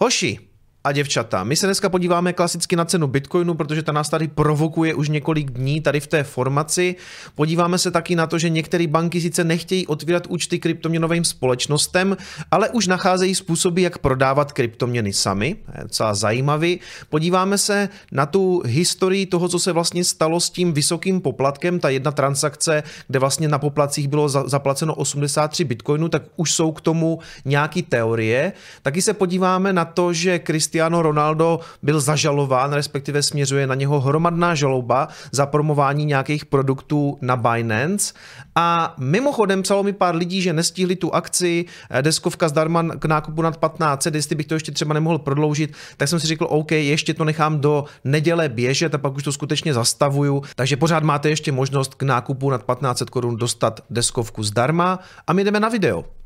Hoshi, a děvčata. My se dneska podíváme klasicky na cenu Bitcoinu, protože ta nás tady provokuje už několik dní tady v té formaci. Podíváme se taky na to, že některé banky sice nechtějí otvírat účty kryptoměnovým společnostem, ale už nacházejí způsoby, jak prodávat kryptoměny sami. Je docela zajímavý. Podíváme se na tu historii toho, co se vlastně stalo s tím vysokým poplatkem. Ta jedna transakce, kde vlastně na poplacích bylo zaplaceno 83 bitcoinů, tak už jsou k tomu nějaký teorie. Taky se podíváme na to, že Christian Cristiano Ronaldo byl zažalován, respektive směřuje na něho hromadná žaloba za promování nějakých produktů na Binance. A mimochodem psalo mi pár lidí, že nestihli tu akci eh, deskovka zdarma k nákupu nad 15, jestli bych to ještě třeba nemohl prodloužit, tak jsem si řekl, OK, ještě to nechám do neděle běžet a pak už to skutečně zastavuju. Takže pořád máte ještě možnost k nákupu nad 1500 korun dostat deskovku zdarma a my jdeme na video.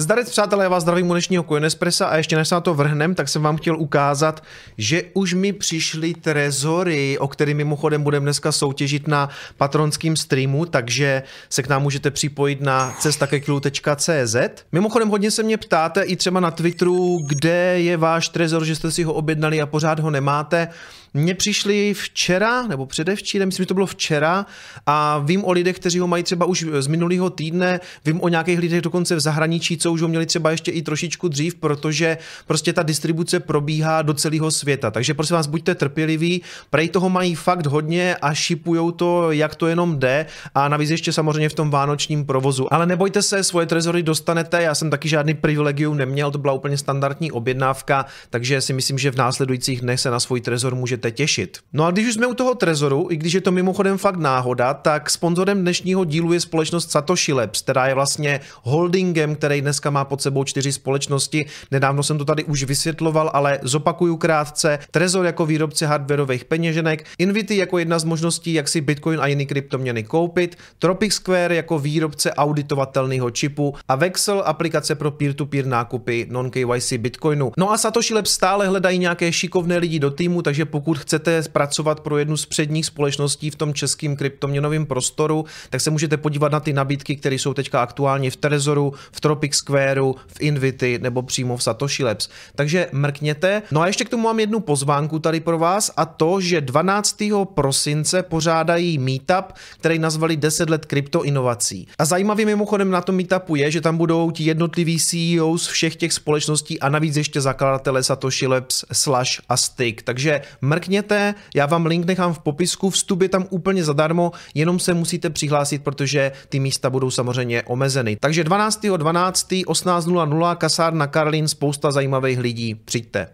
Zdarec přátelé, já vás zdravím u dnešního Coinespressa a ještě než se na to vrhnem, tak jsem vám chtěl ukázat, že už mi přišly trezory, o kterým mimochodem budeme dneska soutěžit na patronském streamu, takže se k nám můžete připojit na cestakekilu.cz. Mimochodem hodně se mě ptáte i třeba na Twitteru, kde je váš trezor, že jste si ho objednali a pořád ho nemáte. Mně přišli včera, nebo předevčírem, myslím, že to bylo včera, a vím o lidech, kteří ho mají třeba už z minulého týdne, vím o nějakých lidech dokonce v zahraničí, co už ho měli třeba ještě i trošičku dřív, protože prostě ta distribuce probíhá do celého světa. Takže prosím vás, buďte trpěliví, prej toho mají fakt hodně a šipujou to, jak to jenom jde a navíc ještě samozřejmě v tom vánočním provozu. Ale nebojte se, svoje trezory dostanete, já jsem taky žádný privilegium neměl, to byla úplně standardní objednávka, takže si myslím, že v následujících dnech se na svůj trezor můžete můžete těšit. No a když už jsme u toho Trezoru, i když je to mimochodem fakt náhoda, tak sponzorem dnešního dílu je společnost Satoshi Labs, která je vlastně holdingem, který dneska má pod sebou čtyři společnosti. Nedávno jsem to tady už vysvětloval, ale zopakuju krátce. Trezor jako výrobce hardwareových peněženek, Invity jako jedna z možností, jak si Bitcoin a jiný kryptoměny koupit, Tropic Square jako výrobce auditovatelného čipu a Vexel aplikace pro peer-to-peer nákupy non-KYC Bitcoinu. No a Satoshi Labs stále hledají nějaké šikovné lidi do týmu, takže pokud pokud chcete pracovat pro jednu z předních společností v tom českém kryptoměnovém prostoru, tak se můžete podívat na ty nabídky, které jsou teďka aktuálně v Trezoru, v Tropic Squareu, v Invity nebo přímo v Satoshi Labs. Takže mrkněte. No a ještě k tomu mám jednu pozvánku tady pro vás a to, že 12. prosince pořádají meetup, který nazvali 10 let kryptoinovací. A zajímavým mimochodem na tom meetupu je, že tam budou ti jednotliví CEOs všech těch společností a navíc ještě zakladatele Satoshi Labs slash a Stick. Takže mrkněte mrkněte, já vám link nechám v popisku, vstup je tam úplně zadarmo, jenom se musíte přihlásit, protože ty místa budou samozřejmě omezeny. Takže 12.12. 12. 18.00 kasárna Karlin, spousta zajímavých lidí, přijďte.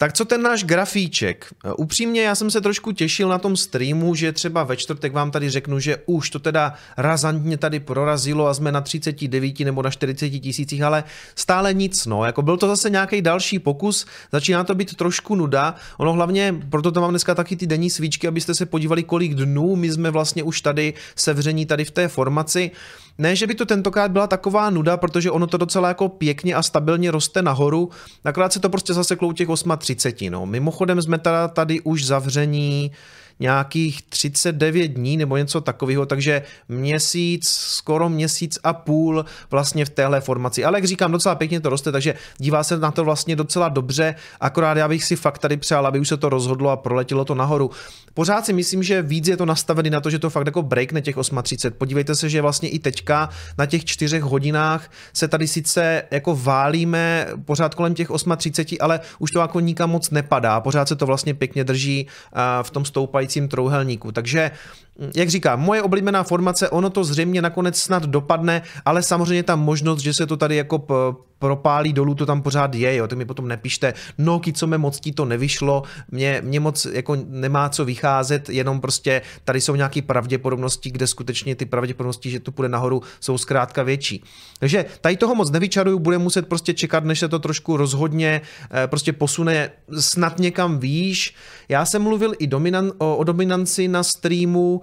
Tak co ten náš grafíček? Upřímně, já jsem se trošku těšil na tom streamu, že třeba ve čtvrtek vám tady řeknu, že už to teda razantně tady prorazilo a jsme na 39 nebo na 40 tisících, ale stále nic, no. Jako byl to zase nějaký další pokus, začíná to být trošku nuda. Ono hlavně, proto to mám dneska taky ty denní svíčky, abyste se podívali, kolik dnů my jsme vlastně už tady sevření tady v té formaci. Ne, že by to tentokrát byla taková nuda, protože ono to docela jako pěkně a stabilně roste nahoru, nakrát se to prostě zaseklo u těch 8.30. No. Mimochodem jsme teda tady už zavření nějakých 39 dní nebo něco takového, takže měsíc, skoro měsíc a půl vlastně v téhle formaci. Ale jak říkám, docela pěkně to roste, takže dívá se na to vlastně docela dobře, akorát já bych si fakt tady přál, aby už se to rozhodlo a proletělo to nahoru. Pořád si myslím, že víc je to nastavený na to, že to fakt jako breakne těch 8.30. Podívejte se, že vlastně i teďka na těch čtyřech hodinách se tady sice jako válíme pořád kolem těch 8.30, ale už to jako nikam moc nepadá. Pořád se to vlastně pěkně drží v tom stoupajícím stávajícím trouhelníku. Takže, jak říkám, moje oblíbená formace, ono to zřejmě nakonec snad dopadne, ale samozřejmě ta možnost, že se to tady jako propálí dolů, to tam pořád je, jo, tak mi potom nepište, no, co mě moc ti to nevyšlo, mě, mě moc jako nemá co vycházet, jenom prostě tady jsou nějaké pravděpodobnosti, kde skutečně ty pravděpodobnosti, že to půjde nahoru, jsou zkrátka větší. Takže tady toho moc nevyčaruju, bude muset prostě čekat, než se to trošku rozhodně eh, prostě posune snad někam výš. Já jsem mluvil i dominan, o, o dominanci na streamu,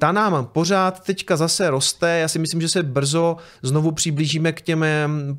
ta nám pořád teďka zase roste, já si myslím, že se brzo znovu přiblížíme k těm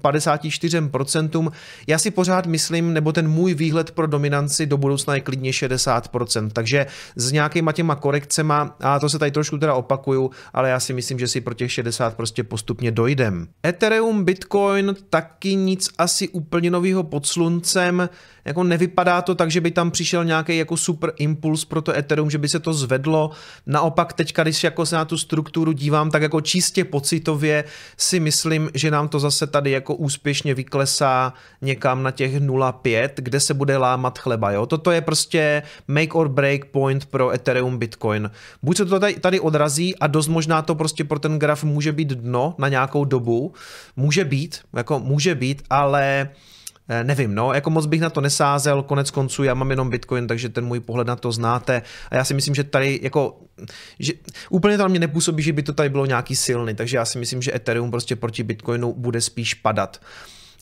54%. Já si pořád myslím, nebo ten můj výhled pro dominanci do budoucna je klidně 60%, takže s nějakýma těma korekcema, a to se tady trošku teda opakuju, ale já si myslím, že si pro těch 60 prostě postupně dojdem. Ethereum, Bitcoin, taky nic asi úplně nového pod sluncem, jako nevypadá to tak, že by tam přišel nějaký jako super impuls pro to Ethereum, že by se to zvedlo. Naopak teďka, když jako se na tu strukturu dívám, tak jako čistě pocitově si myslím, že nám to zase tady jako úspěšně vyklesá někam na těch 0,5, kde se bude lámat chleba. Jo? Toto je prostě make or break point pro Ethereum Bitcoin. Buď se to tady, tady odrazí a dost možná to prostě pro ten graf může být dno na nějakou dobu. Může být, jako může být, ale nevím, no, jako moc bych na to nesázel, konec konců já mám jenom Bitcoin, takže ten můj pohled na to znáte a já si myslím, že tady jako, že úplně to na mě nepůsobí, že by to tady bylo nějaký silný, takže já si myslím, že Ethereum prostě proti Bitcoinu bude spíš padat.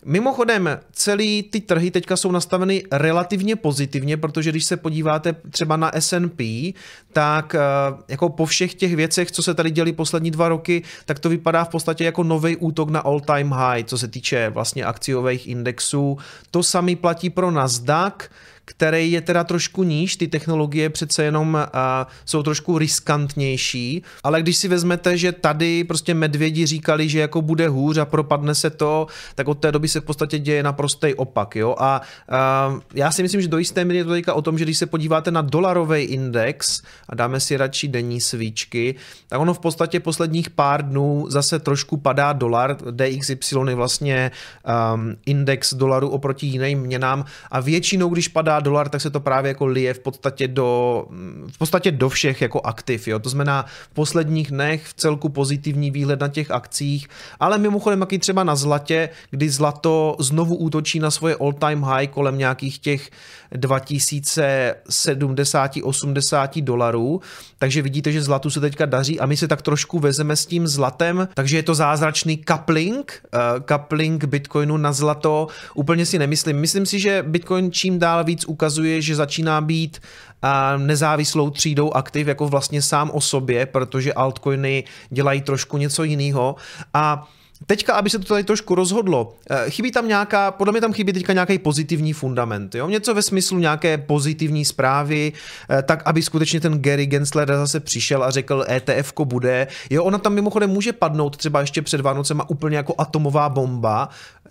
Mimochodem, celý ty trhy teďka jsou nastaveny relativně pozitivně, protože když se podíváte třeba na S&P, tak eh, jako po všech těch věcech, co se tady děli poslední dva roky, tak to vypadá v podstatě jako nový útok na all time high, co se týče vlastně akciových indexů. To samý platí pro Nasdaq, který je teda trošku níž, ty technologie přece jenom uh, jsou trošku riskantnější, ale když si vezmete, že tady prostě medvědi říkali, že jako bude hůř a propadne se to, tak od té doby se v podstatě děje naprostý opak, jo, a uh, já si myslím, že do jisté míry je to teďka o tom, že když se podíváte na dolarový index a dáme si radši denní svíčky, tak ono v podstatě posledních pár dnů zase trošku padá dolar, DXY je vlastně um, index dolaru oproti jiným měnám. A většinou, když padá dolar, tak se to právě jako lije v podstatě do, v podstatě do všech jako aktiv. Jo? To znamená v posledních dnech v celku pozitivní výhled na těch akcích, ale mimochodem taky třeba na zlatě, kdy zlato znovu útočí na svoje all time high kolem nějakých těch 2070-80 dolarů, takže vidíte, že zlatu se teďka daří a my se tak trošku vezeme s tím zlatem, takže je to zázračný coupling, uh, coupling Bitcoinu na zlato, úplně si nemyslím. Myslím si, že Bitcoin čím dál víc ukazuje, že začíná být nezávislou třídou aktiv jako vlastně sám o sobě, protože altcoiny dělají trošku něco jiného. A Teďka, aby se to tady trošku rozhodlo, eh, chybí tam nějaká, podle mě tam chybí teďka nějaký pozitivní fundament, jo? něco ve smyslu nějaké pozitivní zprávy, eh, tak aby skutečně ten Gary Gensler zase přišel a řekl ETF bude, jo, ona tam mimochodem může padnout třeba ještě před Vánocema úplně jako atomová bomba,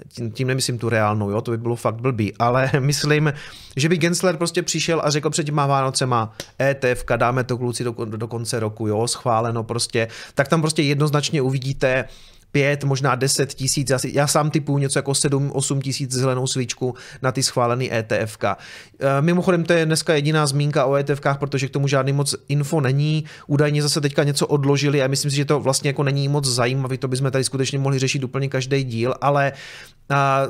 tím, tím nemyslím tu reálnou, jo, to by bylo fakt blbý, ale myslím, že by Gensler prostě přišel a řekl před těma Vánocema ETF, dáme to kluci do, do konce roku, jo, schváleno prostě, tak tam prostě jednoznačně uvidíte, pět, možná deset tisíc, já, já sám typuju něco jako sedm, osm tisíc zelenou svíčku na ty schválený ETFK. E, mimochodem to je dneska jediná zmínka o ETFkách, protože k tomu žádný moc info není. Údajně zase teďka něco odložili a myslím si, že to vlastně jako není moc zajímavý, to bychom tady skutečně mohli řešit úplně každý díl, ale a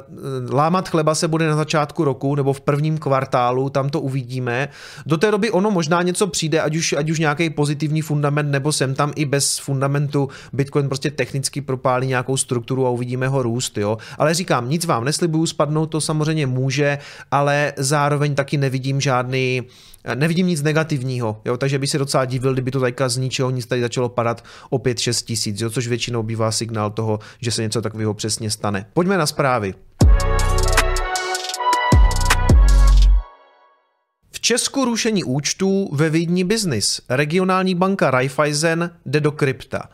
lámat chleba se bude na začátku roku nebo v prvním kvartálu, tam to uvidíme. Do té doby ono možná něco přijde, ať už, ať už nějaký pozitivní fundament, nebo sem tam i bez fundamentu Bitcoin prostě technicky propálí nějakou strukturu a uvidíme ho růst, jo. Ale říkám, nic vám neslibuju, spadnout to samozřejmě může, ale zároveň taky nevidím žádný nevidím nic negativního, jo, takže by se docela divil, kdyby to teďka z ničeho nic tady začalo padat o 5-6 tisíc, jo, což většinou bývá signál toho, že se něco takového přesně stane. Pojďme na zprávy. V Česku rušení účtů ve Vídni Business. Regionální banka Raiffeisen jde do krypta.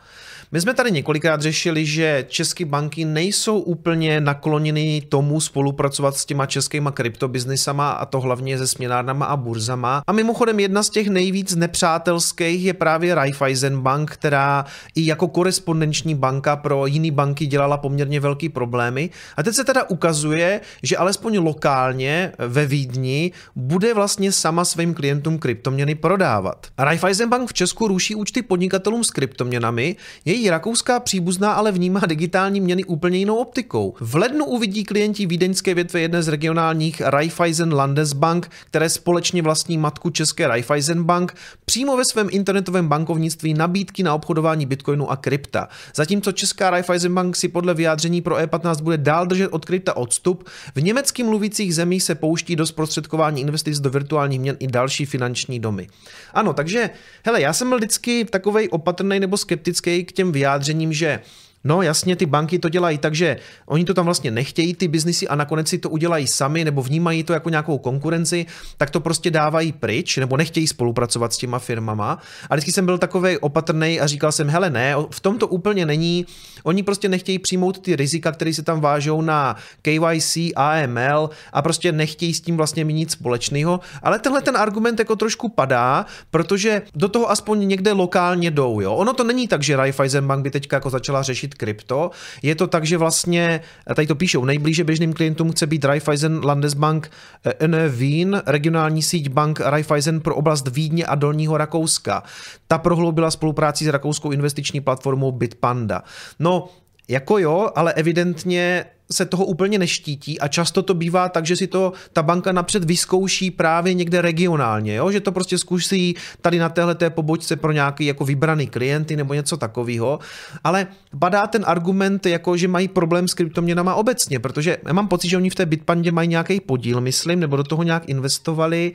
My jsme tady několikrát řešili, že české banky nejsou úplně nakloněny tomu spolupracovat s těma českýma kryptobiznisama a to hlavně se směnárnama a burzama. A mimochodem jedna z těch nejvíc nepřátelských je právě Raiffeisen Bank, která i jako korespondenční banka pro jiné banky dělala poměrně velký problémy. A teď se teda ukazuje, že alespoň lokálně ve Vídni bude vlastně sama svým klientům kryptoměny prodávat. Raiffeisen Bank v Česku ruší účty podnikatelům s kryptoměnami, její rakouská příbuzná ale vnímá digitální měny úplně jinou optikou. V lednu uvidí klienti vídeňské větve jedné z regionálních Raiffeisen Landesbank, které společně vlastní matku České Raiffeisen Bank, přímo ve svém internetovém bankovnictví nabídky na obchodování bitcoinu a krypta. Zatímco Česká Raiffeisen Bank si podle vyjádření pro E15 bude dál držet od krypta odstup, v německy mluvících zemích se pouští do zprostředkování investic do virtuálních měn i další finanční domy. Ano, takže, hele, já jsem byl vždycky takovej opatrný nebo skeptický k těm vyjádřením, že No jasně, ty banky to dělají tak, že oni to tam vlastně nechtějí, ty biznisy a nakonec si to udělají sami nebo vnímají to jako nějakou konkurenci, tak to prostě dávají pryč nebo nechtějí spolupracovat s těma firmama. A vždycky jsem byl takový opatrný a říkal jsem, hele ne, v tom to úplně není. Oni prostě nechtějí přijmout ty rizika, které se tam vážou na KYC, AML a prostě nechtějí s tím vlastně mít nic společného. Ale tenhle ten argument jako trošku padá, protože do toho aspoň někde lokálně jdou. Jo? Ono to není tak, že Raiffeisen Bank by teďka jako začala řešit krypto. Je to tak, že vlastně, tady to píšou, nejblíže běžným klientům chce být Raiffeisen Landesbank eh, NE Wien, regionální síť bank Raiffeisen pro oblast Vídně a Dolního Rakouska. Ta prohloubila spolupráci s rakouskou investiční platformou Bitpanda. No, jako jo, ale evidentně se toho úplně neštítí a často to bývá tak, že si to ta banka napřed vyzkouší právě někde regionálně, jo? že to prostě zkusí tady na téhle té pobočce pro nějaký jako vybraný klienty nebo něco takového, ale padá ten argument, jako že mají problém s kryptoměnama obecně, protože já mám pocit, že oni v té Bitpandě mají nějaký podíl, myslím, nebo do toho nějak investovali.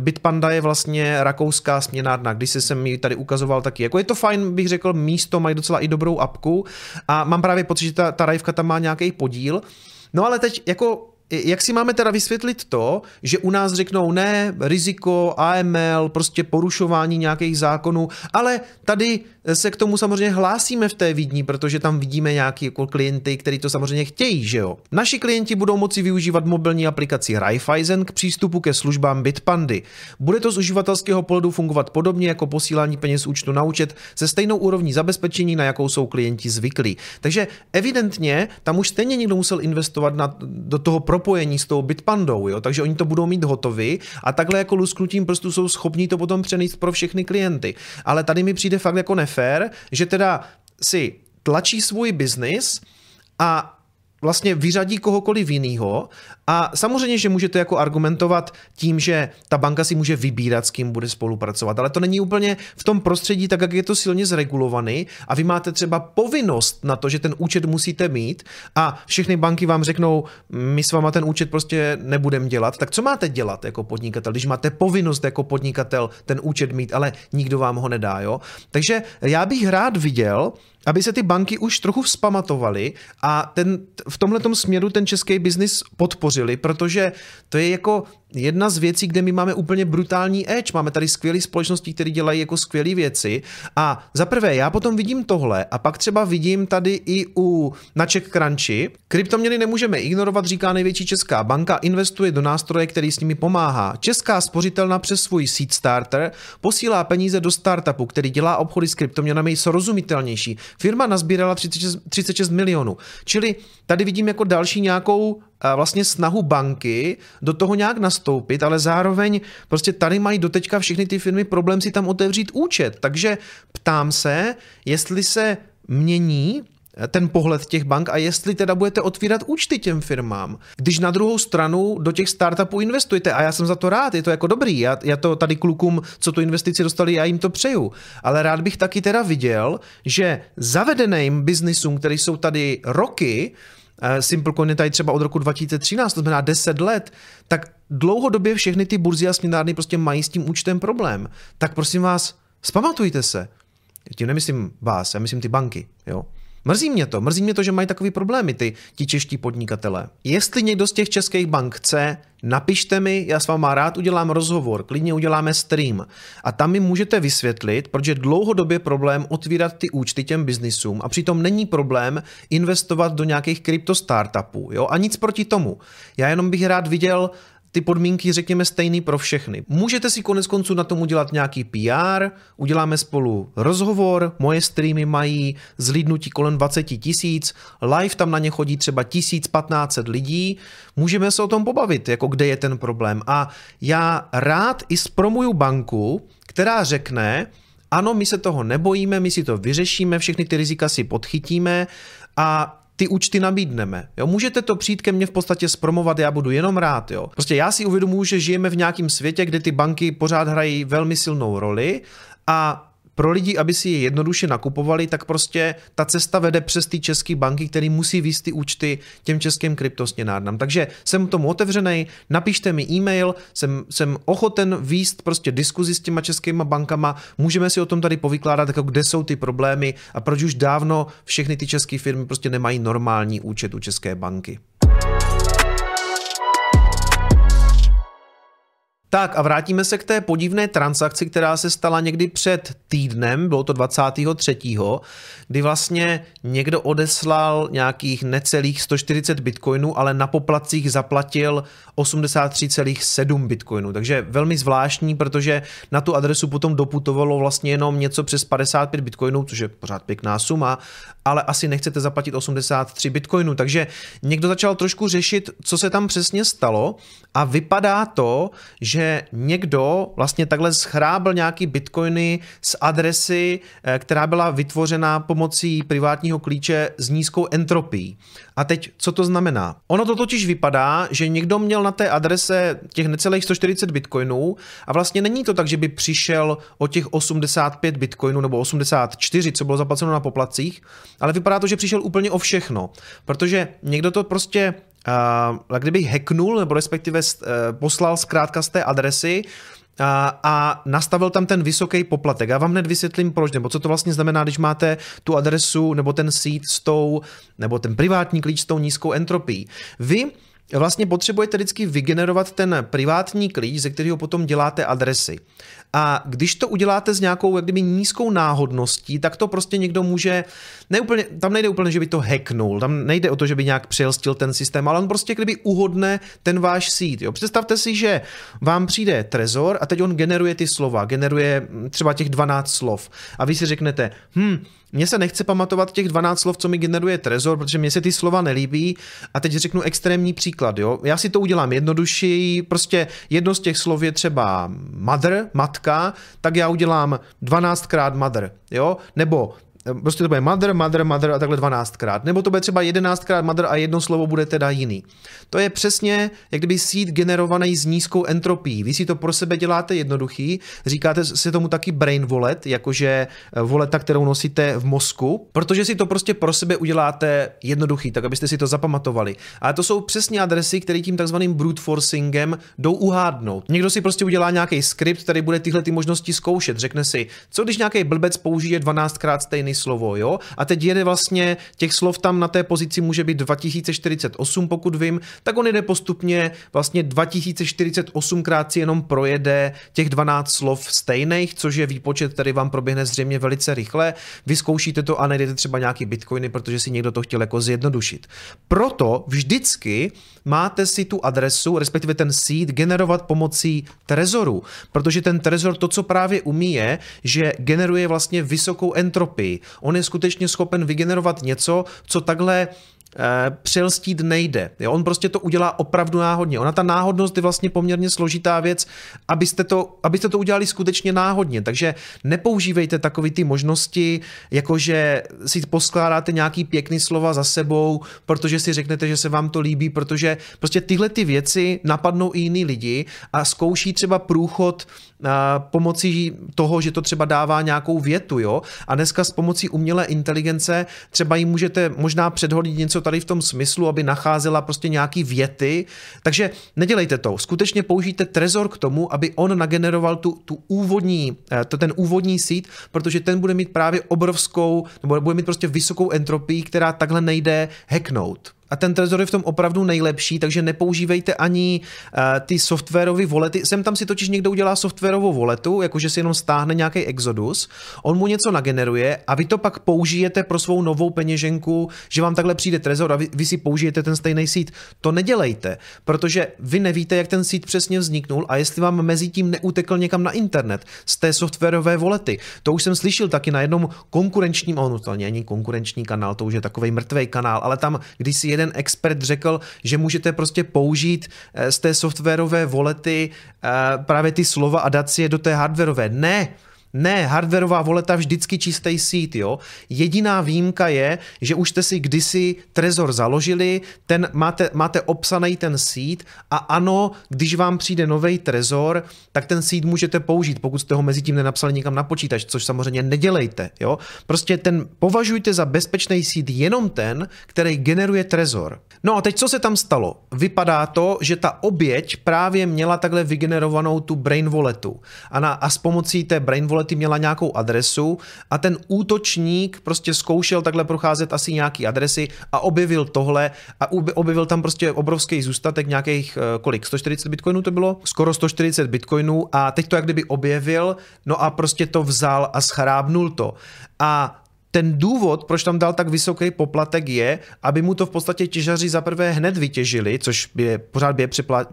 Bitpanda je vlastně rakouská směnárna, když se jsem mi tady ukazoval taky. Jako je to fajn, bych řekl, místo, mají docela i dobrou apku a mám právě pocit, že ta, ta Rajvka tam má nějaký podíl díl. No ale teď jako jak si máme teda vysvětlit to, že u nás řeknou ne, riziko, AML, prostě porušování nějakých zákonů, ale tady se k tomu samozřejmě hlásíme v té Vídni, protože tam vidíme nějaký jako klienty, kteří to samozřejmě chtějí, že jo. Naši klienti budou moci využívat mobilní aplikaci Raiffeisen k přístupu ke službám Bitpandy. Bude to z uživatelského pohledu fungovat podobně jako posílání peněz účtu na účet se stejnou úrovní zabezpečení, na jakou jsou klienti zvyklí. Takže evidentně tam už stejně někdo musel investovat na, do toho propojení s tou Bitpandou, jo? takže oni to budou mít hotovy a takhle jako lusknutím prstů jsou schopní to potom přenést pro všechny klienty. Ale tady mi přijde fakt jako nefér, že teda si tlačí svůj biznis a vlastně vyřadí kohokoliv jiného. A samozřejmě, že můžete jako argumentovat tím, že ta banka si může vybírat, s kým bude spolupracovat, ale to není úplně v tom prostředí tak, jak je to silně zregulovaný. A vy máte třeba povinnost na to, že ten účet musíte mít. A všechny banky vám řeknou, my s váma ten účet prostě nebudeme dělat, tak co máte dělat jako podnikatel, když máte povinnost jako podnikatel ten účet mít, ale nikdo vám ho nedá, jo? Takže já bych rád viděl, aby se ty banky už trochu vzpamatovaly a ten, v tomhle směru ten český biznis podpořili, protože to je jako jedna z věcí, kde my máme úplně brutální edge. Máme tady skvělé společnosti, které dělají jako skvělé věci. A za prvé, já potom vidím tohle a pak třeba vidím tady i u na Crunchy. Kryptoměny nemůžeme ignorovat, říká největší česká banka, investuje do nástroje, který s nimi pomáhá. Česká spořitelna přes svůj seed starter posílá peníze do startupu, který dělá obchody s kryptoměnami srozumitelnější. Firma nazbírala 36, 36 milionů. Čili tady vidím jako další nějakou vlastně snahu banky do toho nějak nastoupit, ale zároveň prostě tady mají doteďka všechny ty firmy problém si tam otevřít účet. Takže ptám se, jestli se mění ten pohled těch bank a jestli teda budete otvírat účty těm firmám. Když na druhou stranu do těch startupů investujete a já jsem za to rád, je to jako dobrý, já, já to tady klukům, co tu investici dostali, já jim to přeju. Ale rád bych taky teda viděl, že zavedeným biznisům, které jsou tady roky, Eh, Simplecoin je tady třeba od roku 2013, to znamená 10 let, tak dlouhodobě všechny ty burzy a směnárny prostě mají s tím účtem problém. Tak prosím vás, zpamatujte se. Tím nemyslím vás, já myslím ty banky. Jo? Mrzí mě to, mrzí mě to, že mají takový problémy ty ti čeští podnikatelé. Jestli někdo z těch českých bank chce, napište mi, já s váma rád udělám rozhovor, klidně uděláme stream a tam mi můžete vysvětlit, proč je dlouhodobě problém otvírat ty účty těm biznisům a přitom není problém investovat do nějakých krypto startupů, jo, a nic proti tomu. Já jenom bych rád viděl ty podmínky, řekněme, stejný pro všechny. Můžete si konec konců na tom udělat nějaký PR, uděláme spolu rozhovor, moje streamy mají zlídnutí kolem 20 tisíc, live tam na ně chodí třeba 1000-1500 lidí, můžeme se o tom pobavit, jako kde je ten problém. A já rád i zpromuju banku, která řekne, ano, my se toho nebojíme, my si to vyřešíme, všechny ty rizika si podchytíme a ty účty nabídneme. Jo? Můžete to přijít ke mně v podstatě zpromovat, já budu jenom rád. Jo? Prostě já si uvědomuji, že žijeme v nějakém světě, kde ty banky pořád hrají velmi silnou roli a pro lidi, aby si je jednoduše nakupovali, tak prostě ta cesta vede přes ty české banky, které musí výst ty účty těm českým kryptosměnárnám. Takže jsem tomu otevřený, napište mi e-mail, jsem, jsem ochoten výst prostě diskuzi s těma českýma bankama, můžeme si o tom tady povykládat, jako kde jsou ty problémy a proč už dávno všechny ty české firmy prostě nemají normální účet u České banky. Tak a vrátíme se k té podivné transakci, která se stala někdy před týdnem, bylo to 23., kdy vlastně někdo odeslal nějakých necelých 140 bitcoinů, ale na poplacích zaplatil 83,7 bitcoinů. Takže velmi zvláštní, protože na tu adresu potom doputovalo vlastně jenom něco přes 55 bitcoinů, což je pořád pěkná suma, ale asi nechcete zaplatit 83 bitcoinů. Takže někdo začal trošku řešit, co se tam přesně stalo a vypadá to, že někdo vlastně takhle schrábl nějaký bitcoiny z adresy, eh, která byla vytvořena pomocí privátního klíče s nízkou entropií. A teď, co to znamená? Ono to totiž vypadá, že někdo měl na té adrese těch necelých 140 bitcoinů a vlastně není to tak, že by přišel o těch 85 bitcoinů nebo 84, co bylo zaplaceno na poplacích, ale vypadá to, že přišel úplně o všechno, protože někdo to prostě uh, kdyby hacknul, nebo respektive uh, poslal zkrátka z té adresy, a, a nastavil tam ten vysoký poplatek. Já vám hned vysvětlím proč, nebo co to vlastně znamená, když máte tu adresu nebo ten seed s tou, nebo ten privátní klíč s tou nízkou entropií. Vy vlastně potřebujete vždycky vygenerovat ten privátní klíč, ze kterého potom děláte adresy. A když to uděláte s nějakou jak kdyby nízkou náhodností, tak to prostě někdo může, ne úplně, tam nejde úplně, že by to hacknul, tam nejde o to, že by nějak přelstil ten systém, ale on prostě kdyby uhodne ten váš seed. Jo. Představte si, že vám přijde Trezor a teď on generuje ty slova, generuje třeba těch 12 slov a vy si řeknete, hm, mně se nechce pamatovat těch 12 slov, co mi generuje Trezor, protože mně se ty slova nelíbí. A teď řeknu extrémní příklad. Jo? Já si to udělám jednodušší. Prostě jedno z těch slov je třeba mother, matka, tak já udělám 12krát mother. Jo? Nebo prostě to bude mother, mother, mother a takhle 12krát. Nebo to bude třeba 11krát mother a jedno slovo bude teda jiný. To je přesně jak kdyby seed generovaný s nízkou entropií. Vy si to pro sebe děláte jednoduchý, říkáte si tomu taky brain wallet, jakože eh, voleta, kterou nosíte v mozku, protože si to prostě pro sebe uděláte jednoduchý, tak abyste si to zapamatovali. Ale to jsou přesně adresy, které tím takzvaným brute forcingem jdou uhádnout. Někdo si prostě udělá nějaký skript, který bude tyhle ty možnosti zkoušet. Řekne si, co když nějaký blbec použije 12krát stejný slovo, jo? A teď jede vlastně, těch slov tam na té pozici může být 2048, pokud vím, tak on jede postupně vlastně 2048 krát si jenom projede těch 12 slov stejných, což je výpočet, který vám proběhne zřejmě velice rychle. Vyzkoušíte to a najdete třeba nějaký bitcoiny, protože si někdo to chtěl jako zjednodušit. Proto vždycky máte si tu adresu, respektive ten seed, generovat pomocí Trezoru, protože ten Trezor to, co právě umí, je, že generuje vlastně vysokou entropii. On je skutečně schopen vygenerovat něco, co takhle Eh, přelstít nejde. Jo? On prostě to udělá opravdu náhodně. Ona ta náhodnost je vlastně poměrně složitá věc, abyste to, abyste to udělali skutečně náhodně. Takže nepoužívejte takové ty možnosti, jakože si poskládáte nějaký pěkný slova za sebou, protože si řeknete, že se vám to líbí, protože prostě tyhle ty věci napadnou i jiný lidi a zkouší třeba průchod eh, pomocí toho, že to třeba dává nějakou větu, jo? A dneska s pomocí umělé inteligence třeba jí můžete možná předhodit něco tady v tom smyslu, aby nacházela prostě nějaký věty. Takže nedělejte to. Skutečně použijte Trezor k tomu, aby on nageneroval tu, tu úvodní, eh, to, ten úvodní sít, protože ten bude mít právě obrovskou, nebo bude mít prostě vysokou entropii, která takhle nejde hacknout. A ten Trezor je v tom opravdu nejlepší, takže nepoužívejte ani uh, ty softwarové volety. Sem tam si totiž někdo udělá softwarovou voletu, jakože si jenom stáhne nějaký Exodus, on mu něco nageneruje a vy to pak použijete pro svou novou peněženku, že vám takhle přijde Trezor a vy, vy si použijete ten stejný sít. To nedělejte, protože vy nevíte, jak ten sít přesně vzniknul a jestli vám mezi tím neutekl někam na internet z té softwarové volety. To už jsem slyšel taky na jednom konkurenčním, ono to není konkurenční kanál, to už je takový mrtvý kanál, ale tam, když si jeden expert řekl, že můžete prostě použít eh, z té softwarové volety eh, právě ty slova a dát si je do té hardwareové. Ne, Ne, hardwareová voleta vždycky čistý seed, jo. Jediná výjimka je, že už jste si kdysi Trezor založili, ten máte, máte obsaný ten seed a ano, když vám přijde nový Trezor, tak ten seed můžete použít, pokud jste ho mezi tím nenapsali někam na počítač, což samozřejmě nedělejte, jo. Prostě ten považujte za bezpečný seed jenom ten, který generuje Trezor. No a teď co se tam stalo? Vypadá to, že ta oběť právě měla takhle vygenerovanou tu brain walletu a, na, a s pomocí té brain wallety měla nějakou adresu a ten útočník prostě zkoušel takhle procházet asi nějaký adresy a objevil tohle a objevil tam prostě obrovský zůstatek nějakých, eh, kolik, 140 bitcoinů to bylo? Skoro 140 bitcoinů a teď to jak kdyby objevil, no a prostě to vzal a schrábnul to. A ten důvod, proč tam dal tak vysoký poplatek, je, aby mu to v podstatě těžaři za prvé hned vytěžili, což by pořád by je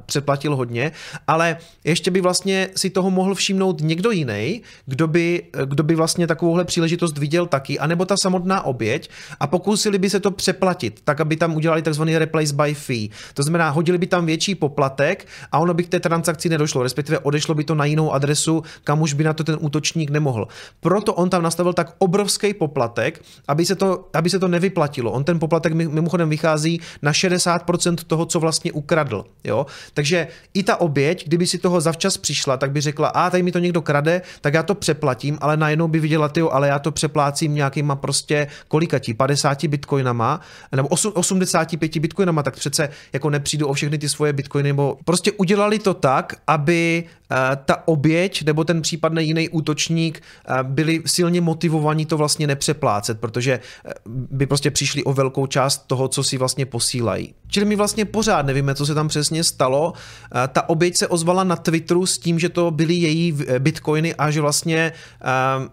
přeplatil hodně, ale ještě by vlastně si toho mohl všimnout někdo jiný, kdo by, kdo by vlastně takovouhle příležitost viděl taky, anebo ta samotná oběť a pokusili by se to přeplatit, tak aby tam udělali takzvaný replace by fee. To znamená, hodili by tam větší poplatek a ono by k té transakci nedošlo, respektive odešlo by to na jinou adresu, kam už by na to ten útočník nemohl. Proto on tam nastavil tak obrovský poplatek, poplatek, aby se to, aby se to nevyplatilo. On ten poplatek mimochodem vychází na 60% toho, co vlastně ukradl. Jo? Takže i ta oběť, kdyby si toho zavčas přišla, tak by řekla, a tady mi to někdo krade, tak já to přeplatím, ale najednou by viděla, tyjo, ale já to přeplácím nějakýma prostě kolikatí, 50 bitcoinama, nebo 85 bitcoinama, tak přece jako nepřijdu o všechny ty svoje bitcoiny, nebo prostě udělali to tak, aby uh, ta oběť nebo ten případný jiný útočník uh, byli silně motivovaní to vlastně nepřeplátit přeplácet, protože eh, by prostě přišli o velkou část toho, co si vlastně posílají. Čili my vlastně pořád nevíme, co se tam přesně stalo. Eh, ta oběť se ozvala na Twitteru s tím, že to byly její eh, bitcoiny a že vlastně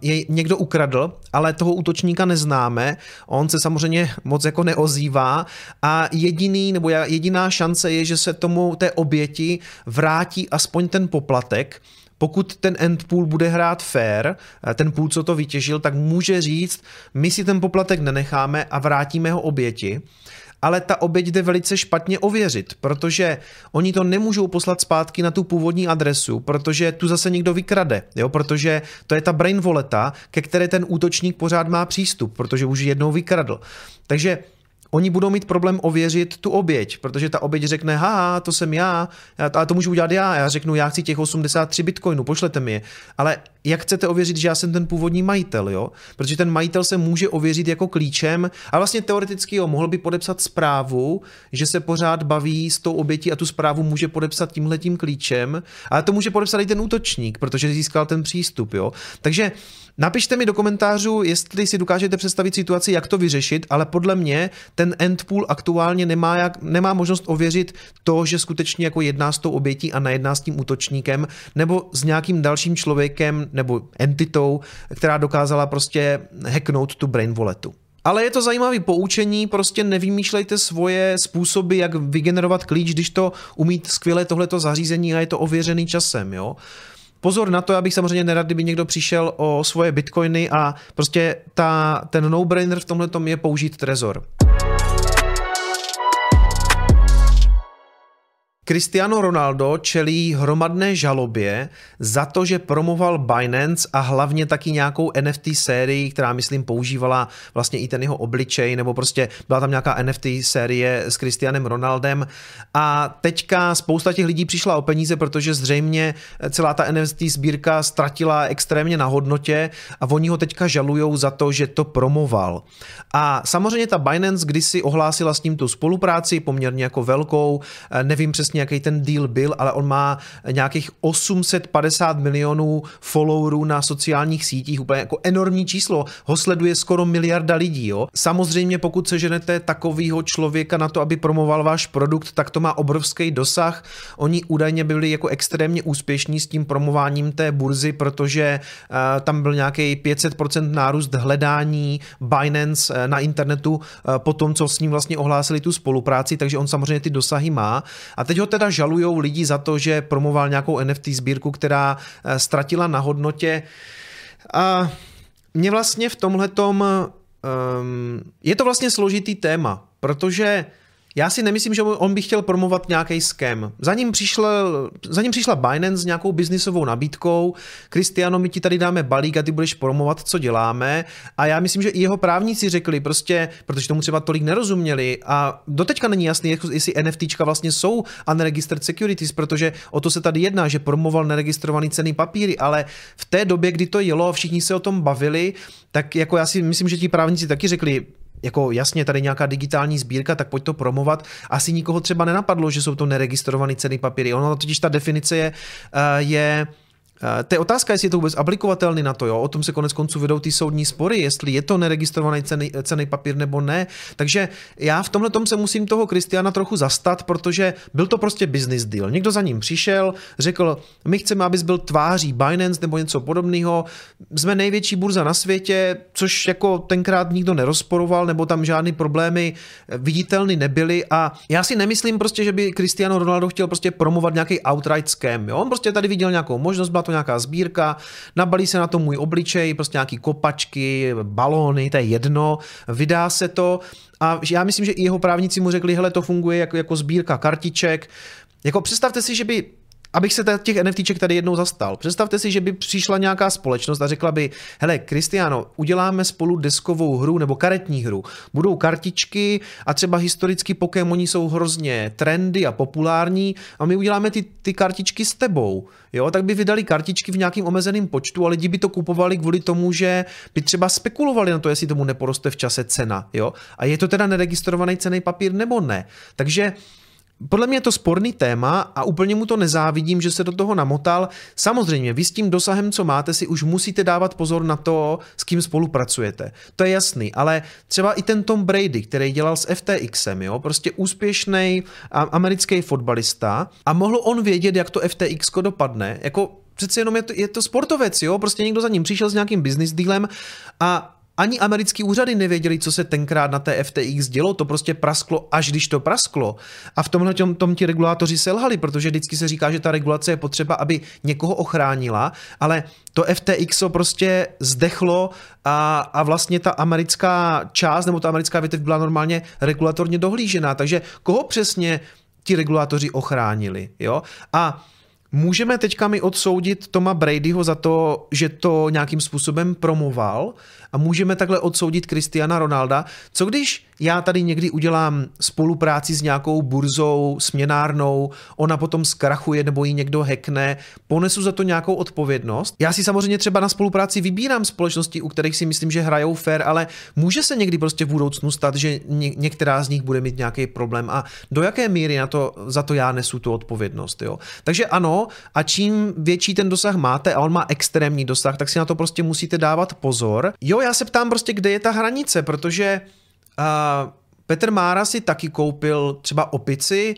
jej někdo ukradl, ale toho útočníka neznáme. On se samozřejmě moc jako neozývá a jediný nebo jediná šance je, že se tomu té oběti vrátí aspoň ten poplatek, pokud ten end pool bude hrát fair, eh, ten pool, co to vytěžil, tak může říct, my si ten poplatek nenecháme a vrátíme ho oběti, ale ta oběť jde velice špatně ověřit, protože oni to nemůžou poslat zpátky na tu původní adresu, protože tu zase někdo vykrade, jo? protože to je ta brain voleta, ke které ten útočník pořád má přístup, protože už jednou vykradl. Takže oni budou mít problém ověřit tu oběť, protože ta oběť řekne, ha, to jsem já, ale to můžu udělat já. Já řeknu, já chci těch 83 bitcoinů, pošlete mi je. Ale jak chcete ověřit, že já jsem ten původní majitel, jo? Protože ten majitel se může ověřit jako klíčem a vlastně teoreticky jo, mohl by podepsat zprávu, že se pořád baví s tou obětí a tu zprávu může podepsat tímhletím klíčem, ale to může podepsat i ten útočník, protože získal ten přístup, jo? Takže Napište mi do komentářů, jestli si dokážete představit situaci, jak to vyřešit, ale podle mě ten endpool aktuálně nemá, jak, nemá možnost ověřit to, že skutečně jako jedná s tou obětí a nejedná s tím útočníkem, nebo s nějakým dalším člověkem nebo entitou, která dokázala prostě hacknout tu brain walletu. Ale je to zajímavé poučení, prostě nevymýšlejte svoje způsoby, jak vygenerovat klíč, když to umí skvěle tohleto zařízení a je to ověřený časem, jo. Pozor na to, abych samozřejmě nerad, kdyby někdo přišel o svoje bitcoiny a prostě ta, ten no-brainer v tomhle je použít Trezor. Cristiano Ronaldo čelí hromadné žalobě za to, že promoval Binance a hlavně taky nějakou NFT sérii, která myslím používala vlastně i ten jeho obličej, nebo prostě byla tam nějaká NFT série s Cristianem Ronaldem a teďka spousta těch lidí přišla o peníze, protože zřejmě celá ta NFT sbírka ztratila extrémně na hodnotě a oni ho teďka žalujou za to, že to promoval. A samozřejmě ta Binance kdysi ohlásila s ním tu spolupráci poměrně jako velkou, nevím přesně jaký ten deal byl, ale on má nějakých 850 milionů followerů na sociálních sítích, úplně jako enormní číslo. Ho sleduje skoro miliarda lidí. Jo? Samozřejmě pokud se ženete takového člověka na to, aby promoval váš produkt, tak to má obrovský dosah. Oni údajně byli jako extrémně úspěšní s tím promováním té burzy, protože uh, tam byl nějaký 500% nárůst hledání Binance uh, na internetu uh, po tom, co s ním vlastně ohlásili tu spolupráci, takže on samozřejmě ty dosahy má. A teď ho teda žalujou lidi za to, že promoval nějakou NFT sbírku, která eh, ztratila na hodnotě. A mě vlastně v tomhletom um, je to vlastně složitý téma, protože Já si nemyslím, že on by chtěl promovat nějaký scam. Za ním, přišla, za ním přišla Binance s nějakou biznisovou nabídkou. Kristiano, my ti tady dáme balík a ty budeš promovat, co děláme. A já myslím, že i jeho právníci řekli prostě, protože tomu třeba tolik nerozuměli a doteďka není jasný, jestli NFTčka vlastně jsou unregistered securities, protože o to se tady jedná, že promoval neregistrovaný cený papíry, ale v té době, kdy to jelo a všichni se o tom bavili, tak jako já si myslím, že ti právníci taky řekli, jako jasně tady nějaká digitální sbírka, tak pojď to promovat. Asi nikoho třeba nenapadlo, že jsou to neregistrované ceny papíry. Ono totiž ta definice je, eh, je to je otázka, jestli je to vůbec aplikovatelný na to, jo? o tom se konec konců vedou ty soudní spory, jestli je to neregistrovaný ceny, ceny papír nebo ne. Takže já v tomhle tom se musím toho Kristiana trochu zastat, protože byl to prostě business deal. Někdo za ním přišel, řekl, my chceme, abys byl tváří Binance nebo něco podobného, jsme největší burza na světě, což jako tenkrát nikdo nerozporoval, nebo tam žádný problémy viditelný nebyly a já si nemyslím prostě, že by Cristiano Ronaldo chtěl prostě promovat nějaký outright scam. Jo? On prostě tady viděl nějakou možnost, byla to to nějaká sbírka, nabalí se na to můj obličej, prostě nějaký kopačky, balóny, to je jedno, vydá se to. A já myslím, že i jeho právníci mu řekli, hele, to funguje jako, jako sbírka kartiček, jako představte si, že by Abych se těch NFTček tady jednou zastal. Představte si, že by přišla nějaká společnost a řekla by, hele, Kristiano, uděláme spolu deskovou hru nebo karetní hru. Budou kartičky a třeba historicky Pokémoni jsou hrozně trendy a populární a my uděláme ty, ty kartičky s tebou. Jo, tak by vydali kartičky v nějakým omezeném počtu a lidi by to kupovali kvůli tomu, že by třeba spekulovali na to, jestli tomu neporoste v čase cena. Jo? A je to teda neregistrovaný cený papír nebo ne. Takže podle mě je to sporný téma a úplně mu to nezávidím, že se do toho namotal. Samozřejmě, vy s tím dosahem, co máte, si už musíte dávat pozor na to, s kým spolupracujete. To je jasný, ale třeba i ten Tom Brady, který dělal s FTXem, jo, prostě úspěšný americký fotbalista a mohl on vědět, jak to FTX dopadne, jako přece jenom je to, je to sportovec, jo, prostě někdo za ním přišel s nějakým business dealem a ani americký úřady nevěděli, co se tenkrát na té FTX dělo, to prostě prasklo, až když to prasklo. A v tomhle tom, tom ti regulátoři selhali, protože vždycky se říká, že ta regulace je potřeba, aby někoho ochránila, ale to FTX prostě zdechlo a, a vlastně ta americká část nebo ta americká větev byla normálně regulatorně dohlížená. Takže koho přesně ti regulátoři ochránili? Jo? A Můžeme teďka mi odsoudit Toma Bradyho za to, že to nějakým způsobem promoval a můžeme takhle odsoudit Cristiana Ronalda. Co když já tady někdy udělám spolupráci s nějakou burzou, směnárnou, ona potom zkrachuje nebo ji někdo hekne, ponesu za to nějakou odpovědnost. Já si samozřejmě třeba na spolupráci vybírám společnosti, u kterých si myslím, že hrajou fair, ale může se někdy prostě v budoucnu stát, že ně, některá z nich bude mít nějaký problém a do jaké míry na to, za to já nesu tu odpovědnost. Jo? Takže ano, a čím větší ten dosah máte a on má extrémní dosah, tak si na to prostě musíte dávat pozor. Jo, já se ptám prostě, kde je ta hranice, protože uh, Petr Mára si taky koupil třeba opici,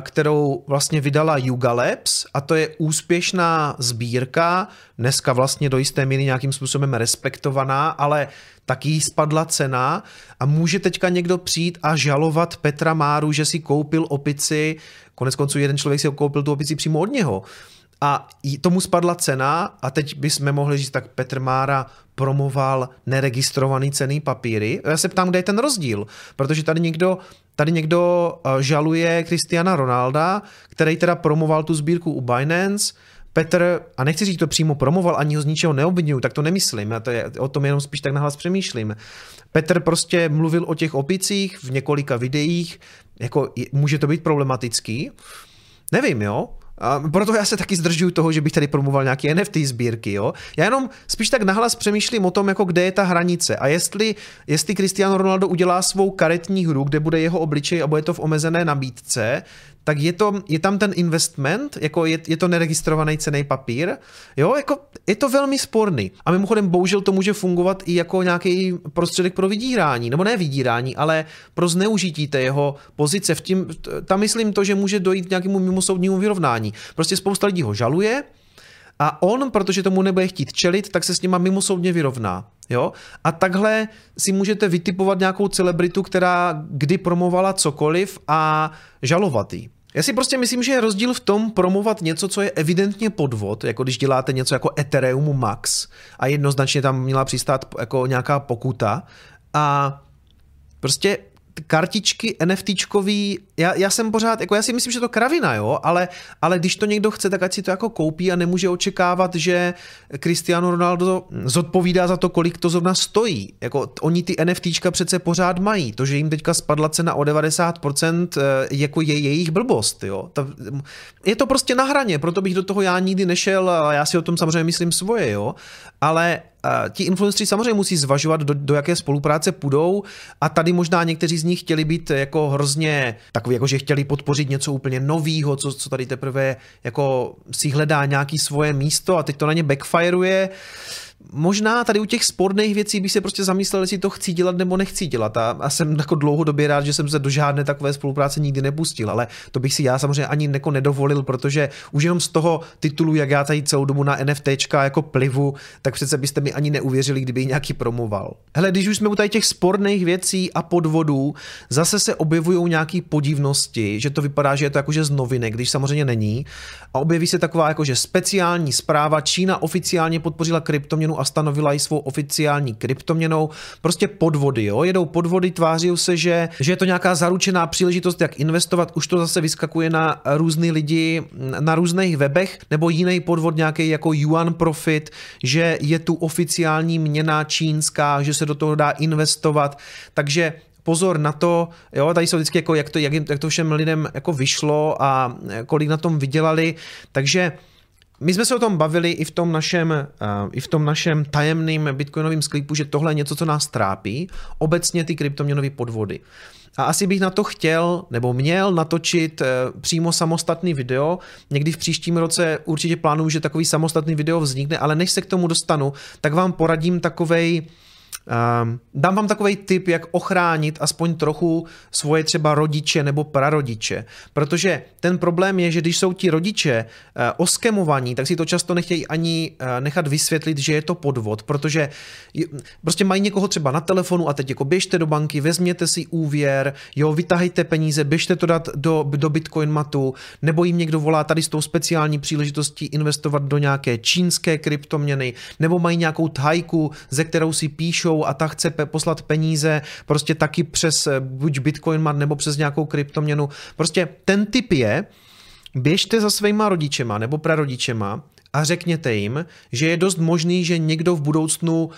kterou vlastně vydala Yuga Labs a to je úspěšná sbírka, dneska vlastně do jisté míry nějakým způsobem respektovaná, ale taky spadla cena. A může teďka někdo přijít a žalovat Petra Máru, že si koupil opici, konec konců jeden člověk si koupil tu opici přímo od něho. A tomu spadla cena a teď bychom mohli říct, tak Petr Mára promoval neregistrovaný cený papíry. Já se ptám, kde je ten rozdíl, protože tady někdo, tady někdo eh, žaluje Cristiana Ronalda, který teda promoval tu sbírku u Binance, Petr, a nechci říct, to přímo promoval, ani ho z ničeho neobvinuju, tak to nemyslím, já to je, o tom jenom spíš tak nahlas přemýšlím. Petr prostě mluvil o těch opicích v několika videích, jako může to být problematický, nevím, jo, a proto já se taky zdržuju toho, že bych tady promoval nějaké NFT sbírky, jo. Já jenom spíš tak nahlas přemýšlím o tom, jako kde je ta hranice a jestli, jestli Cristiano Ronaldo udělá svou karetní hru, kde bude jeho obličej a bude to v omezené nabídce, tak je, to, je tam ten investment, jako je, je to neregistrovaný cený papír, jo, jako je to velmi sporný. A mimochodem bohužel to může fungovat i jako nějaký prostředek pro vydírání, nebo ne vydírání, ale pro zneužití té jeho pozice. V tím, tam myslím to, že může dojít k nějakému mimosoudnímu vyrovnání. Prostě spousta lidí ho žaluje, a on, protože tomu nebude chtít čelit, tak se s nima mimosoudně vyrovná. Jo? A takhle si můžete vytipovat nějakou celebritu, která kdy promovala cokoliv a žalovat jí. Já si prostě myslím, že je rozdíl v tom promovat něco, co je evidentně podvod, jako když děláte něco jako Ethereum Max a jednoznačně tam měla přistát jako nějaká pokuta a prostě kartičky NFTčkový, já, já jsem pořád, jako já si myslím, že to kravina, jo, ale, ale když to někdo chce, tak ať si to jako koupí a nemůže očekávat, že Cristiano Ronaldo zodpovídá za to, kolik to zrovna stojí. Jako oni ty NFTčka přece pořád mají. To, že jim teďka spadla cena o 90%, eh, jako je jejich blbost, jo. Ta, je to prostě na hraně, proto bych do toho já nikdy nešel a já si o tom samozřejmě myslím svoje, jo. Ale ti influenceri samozřejmě musí zvažovat, do, do jaké spolupráce půjdou. A tady možná někteří z nich chtěli být jako hrozně takový, jako že chtěli podpořit něco úplně novýho, co, co tady teprve jako si hledá nějaký svoje místo a teď to na ně backfireuje možná tady u těch sporných věcí bych se prostě zamyslel, jestli to chci dělat nebo nechci dělat. A, a jsem jako dlouhodobě rád, že jsem se do žádné takové spolupráce nikdy nepustil, ale to bych si já samozřejmě ani jako nedovolil, protože už jenom z toho titulu, jak já tady celou dobu na NFTčka jako plivu, tak přece byste mi ani neuvěřili, kdyby nějaký promoval. Hele, když už jsme u tady těch sporných věcí a podvodů, zase se objevují nějaké podivnosti, že to vypadá, že je to jakože z novinek, když samozřejmě není. A objeví se taková jakože speciální zpráva, Čína oficiálně podpořila kryptoměnu a stanovila ji svou oficiální kryptoměnou. Prostě podvody, jo? jedou podvody, tváří se, že, že je to nějaká zaručená příležitost, jak investovat. Už to zase vyskakuje na různý lidi na různých webech, nebo jiný podvod nějaký jako Yuan Profit, že je tu oficiální měna čínská, že se do toho dá investovat. Takže pozor na to, jo, tady jsou vždycky jako, jak to, jak, jak to všem lidem jako vyšlo a kolik na tom vydělali, takže my jsme se o tom bavili i v tom našem, uh, i v tom našem tajemným bitcoinovém sklipu, že tohle je něco, co nás trápí, obecně ty kryptoměnové podvody. A asi bych na to chtěl nebo měl natočit uh, přímo samostatný video. Někdy v příštím roce určitě plánuju, že takový samostatný video vznikne, ale než se k tomu dostanu, tak vám poradím takovej Um, dám vám takový tip, jak ochránit aspoň trochu svoje třeba rodiče nebo prarodiče, protože ten problém je, že když jsou ti rodiče uh, oskemovaní, tak si to často nechtějí ani uh, nechat vysvětlit, že je to podvod, protože prostě mají někoho třeba na telefonu a teď jako běžte do banky, vezměte si úvěr, jo, vytahejte peníze, běžte to dát do, do Bitcoin matu, nebo jim někdo volá tady s tou speciální příležitostí investovat do nějaké čínské kryptoměny, nebo mají nějakou tajku, ze kterou si píšou píšou a ta chce poslat peníze prostě taky přes eh, buď Bitcoin nebo přes nějakou kryptoměnu. Prostě ten typ je, běžte za svýma rodičema nebo prarodičema a řekněte jim, že je dost možný, že někdo v budoucnu uh,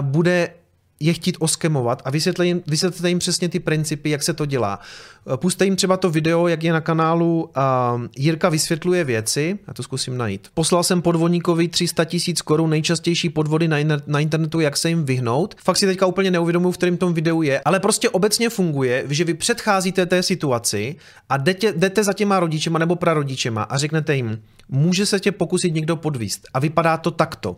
bude je chtít oskemovat a vysvětlete jim, vysvětlete jim přesně ty principy, jak se to dělá. Eh, puste jim třeba to video, jak je na kanálu uh, Jirka vysvětluje věci, já to zkusím najít. Poslal jsem podvodníkovi 300 tisíc korun nejčastější podvody na, na internetu, jak se jim vyhnout. Fakt si teďka úplně neuvědomuji, v kterém tom videu je, ale prostě obecně funguje, že vy předcházíte té situaci a jdete, jdete za těma rodičema nebo prarodičema a řeknete jim, může se tě pokusit někdo podvíst a vypadá to takto.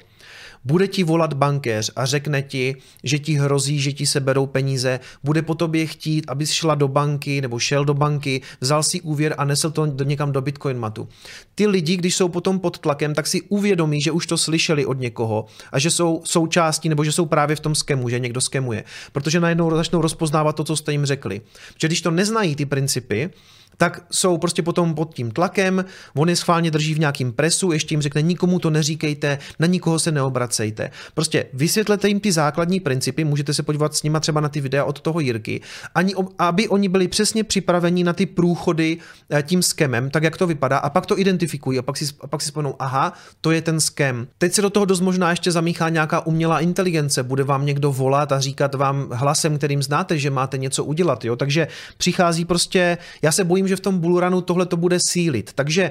Bude ti volat bankéř a řekne ti, že ti hrozí, že ti seberou peníze, bude po tobě chtít, abys šla do banky nebo šel do banky, vzal si úvěr a nesl to do někam do Bitcoin matu. Ty lidi, když jsou potom pod tlakem, tak si uvědomí, že už to slyšeli od někoho a že jsou součástí nebo že jsou právě v tom skemu, že někdo skemuje. Protože najednou začnou rozpoznávat to, co jste jim řekli. Protože když to neznají ty principy, tak jsou prostě potom pod tím tlakem, on je schválně drží v nějakým presu, ještě jim řekne, nikomu to neříkejte, na nikoho se neobracejte. Prostě vysvětlete jim ty základní principy, můžete se podívat s nima třeba na ty videa od toho Jirky, ani, aby oni byli přesně připraveni na ty průchody eh, tím skemem, tak jak to vypadá, a pak to identifikují a pak si, a pak si spomnou, aha, to je ten skem. Teď se do toho dost možná ještě zamíchá nějaká umělá inteligence, bude vám někdo volat a říkat vám hlasem, kterým znáte, že máte něco udělat, jo? takže přichází prostě, já se bojím, že v tom bullrunu tohle to bude sílit. Takže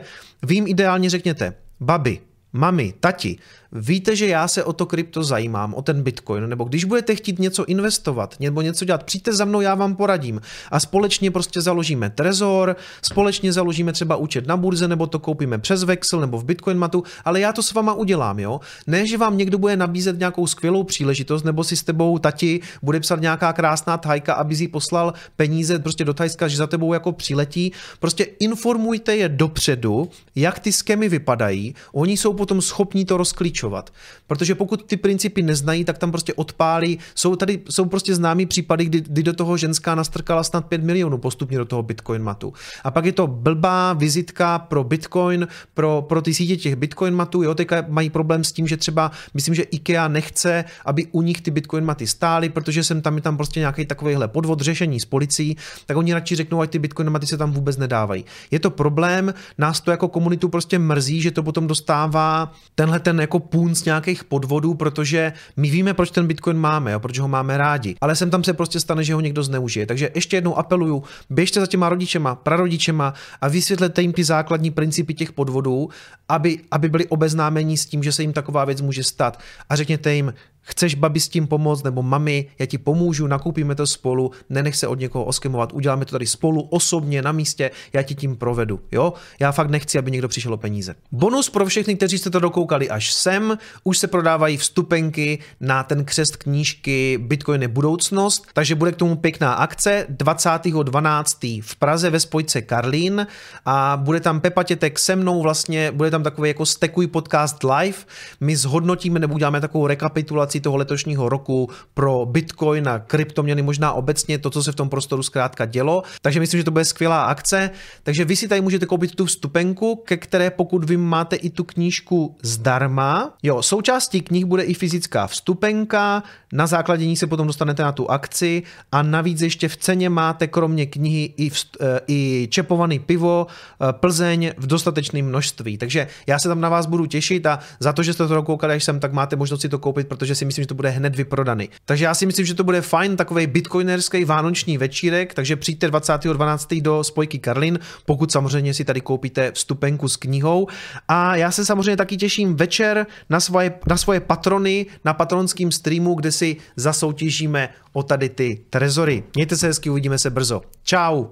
jim ideálně řekněte, babi, mami, tati, víte, že já se o to krypto zajímám, o ten bitcoin, nebo když budete chtít něco investovat nebo něco dělat, přijďte za mnou, já vám poradím a společně prostě založíme trezor, společně založíme třeba účet na burze, nebo to koupíme přes Vexel nebo v Bitcoin matu, ale já to s váma udělám, jo. Ne, že vám někdo bude nabízet nějakou skvělou příležitost, nebo si s tebou tati bude psat nějaká krásná tajka, aby si poslal peníze prostě do Tajska, že za tebou jako přiletí. Prostě informujte je dopředu, jak ty skemy vypadají, oni jsou potom schopní to rozklíčovat pokračovat. Protože pokud ty principy neznají, tak tam prostě odpálí. Jsou tady jsou prostě známý případy, kdy, kdy do toho ženská nastrkala snad 5 milionů postupně do toho Bitcoin matu. A pak je to blbá vizitka pro Bitcoin, pro, pro ty sítě těch Bitcoin matů. Jo, teďka mají problém s tím, že třeba, myslím, že IKEA nechce, aby u nich ty Bitcoin maty stály, protože jsem tam je tam prostě nějaký takovýhle podvod řešení s policií, tak oni radši řeknou, ať ty Bitcoin maty se tam vůbec nedávají. Je to problém, nás to jako komunitu prostě mrzí, že to potom dostává tenhle ten jako z nějakých podvodů, protože my víme, proč ten Bitcoin máme, jo, proč ho máme rádi, ale sem tam se prostě stane, že ho někdo zneužije. Takže ještě jednou apeluju, běžte za těma rodičema, prarodičema a vysvětlete jim ty základní principy těch podvodů, aby, aby byli obeznámeni s tím, že se jim taková věc může stát. A řekněte jim, Chceš babi s tím pomoct, nebo mami, já ti pomůžu, nakoupíme to spolu, nenech se od někoho oskemovat, uděláme to tady spolu, osobně, na místě, já ti tím provedu, jo? Já fakt nechci, aby někdo přišel o peníze. Bonus pro všechny, kteří jste to dokoukali až sem, už se prodávají vstupenky na ten křest knížky Bitcoin je budoucnost, takže bude k tomu pěkná akce 20.12. v Praze ve spojce Karlín a bude tam Pepa Tětek se mnou vlastně, bude tam takový jako stekuj podcast live, my zhodnotíme nebo uděláme takovou rekapitulaci situaci toho letošního roku pro Bitcoin a kryptoměny, možná obecně to, co se v tom prostoru zkrátka dělo. Takže myslím, že to bude skvělá akce. Takže vy si tady můžete koupit tu vstupenku, ke které pokud vy máte i tu knížku zdarma. Jo, součástí knih bude i fyzická vstupenka, na základě ní se potom dostanete na tu akci a navíc ještě v ceně máte kromě knihy i, vst, eh, i čepovaný pivo eh, Plzeň v dostatečném množství. Takže já se tam na vás budu těšit a za to, že jste to dokoukali až sem, tak máte možnost si to koupit, protože si si myslím, že to bude hned vyprodaný. Takže já si myslím, že to bude fajn, takový bitcoinerský vánoční večírek, takže přijďte 20.12. do spojky Karlin, pokud samozřejmě si tady koupíte vstupenku s knihou. A já se samozřejmě taky těším večer na svoje, na svoje patrony na patronském streamu, kde si zasoutěžíme o tady ty trezory. Mějte se hezky, uvidíme se brzo. Ciao.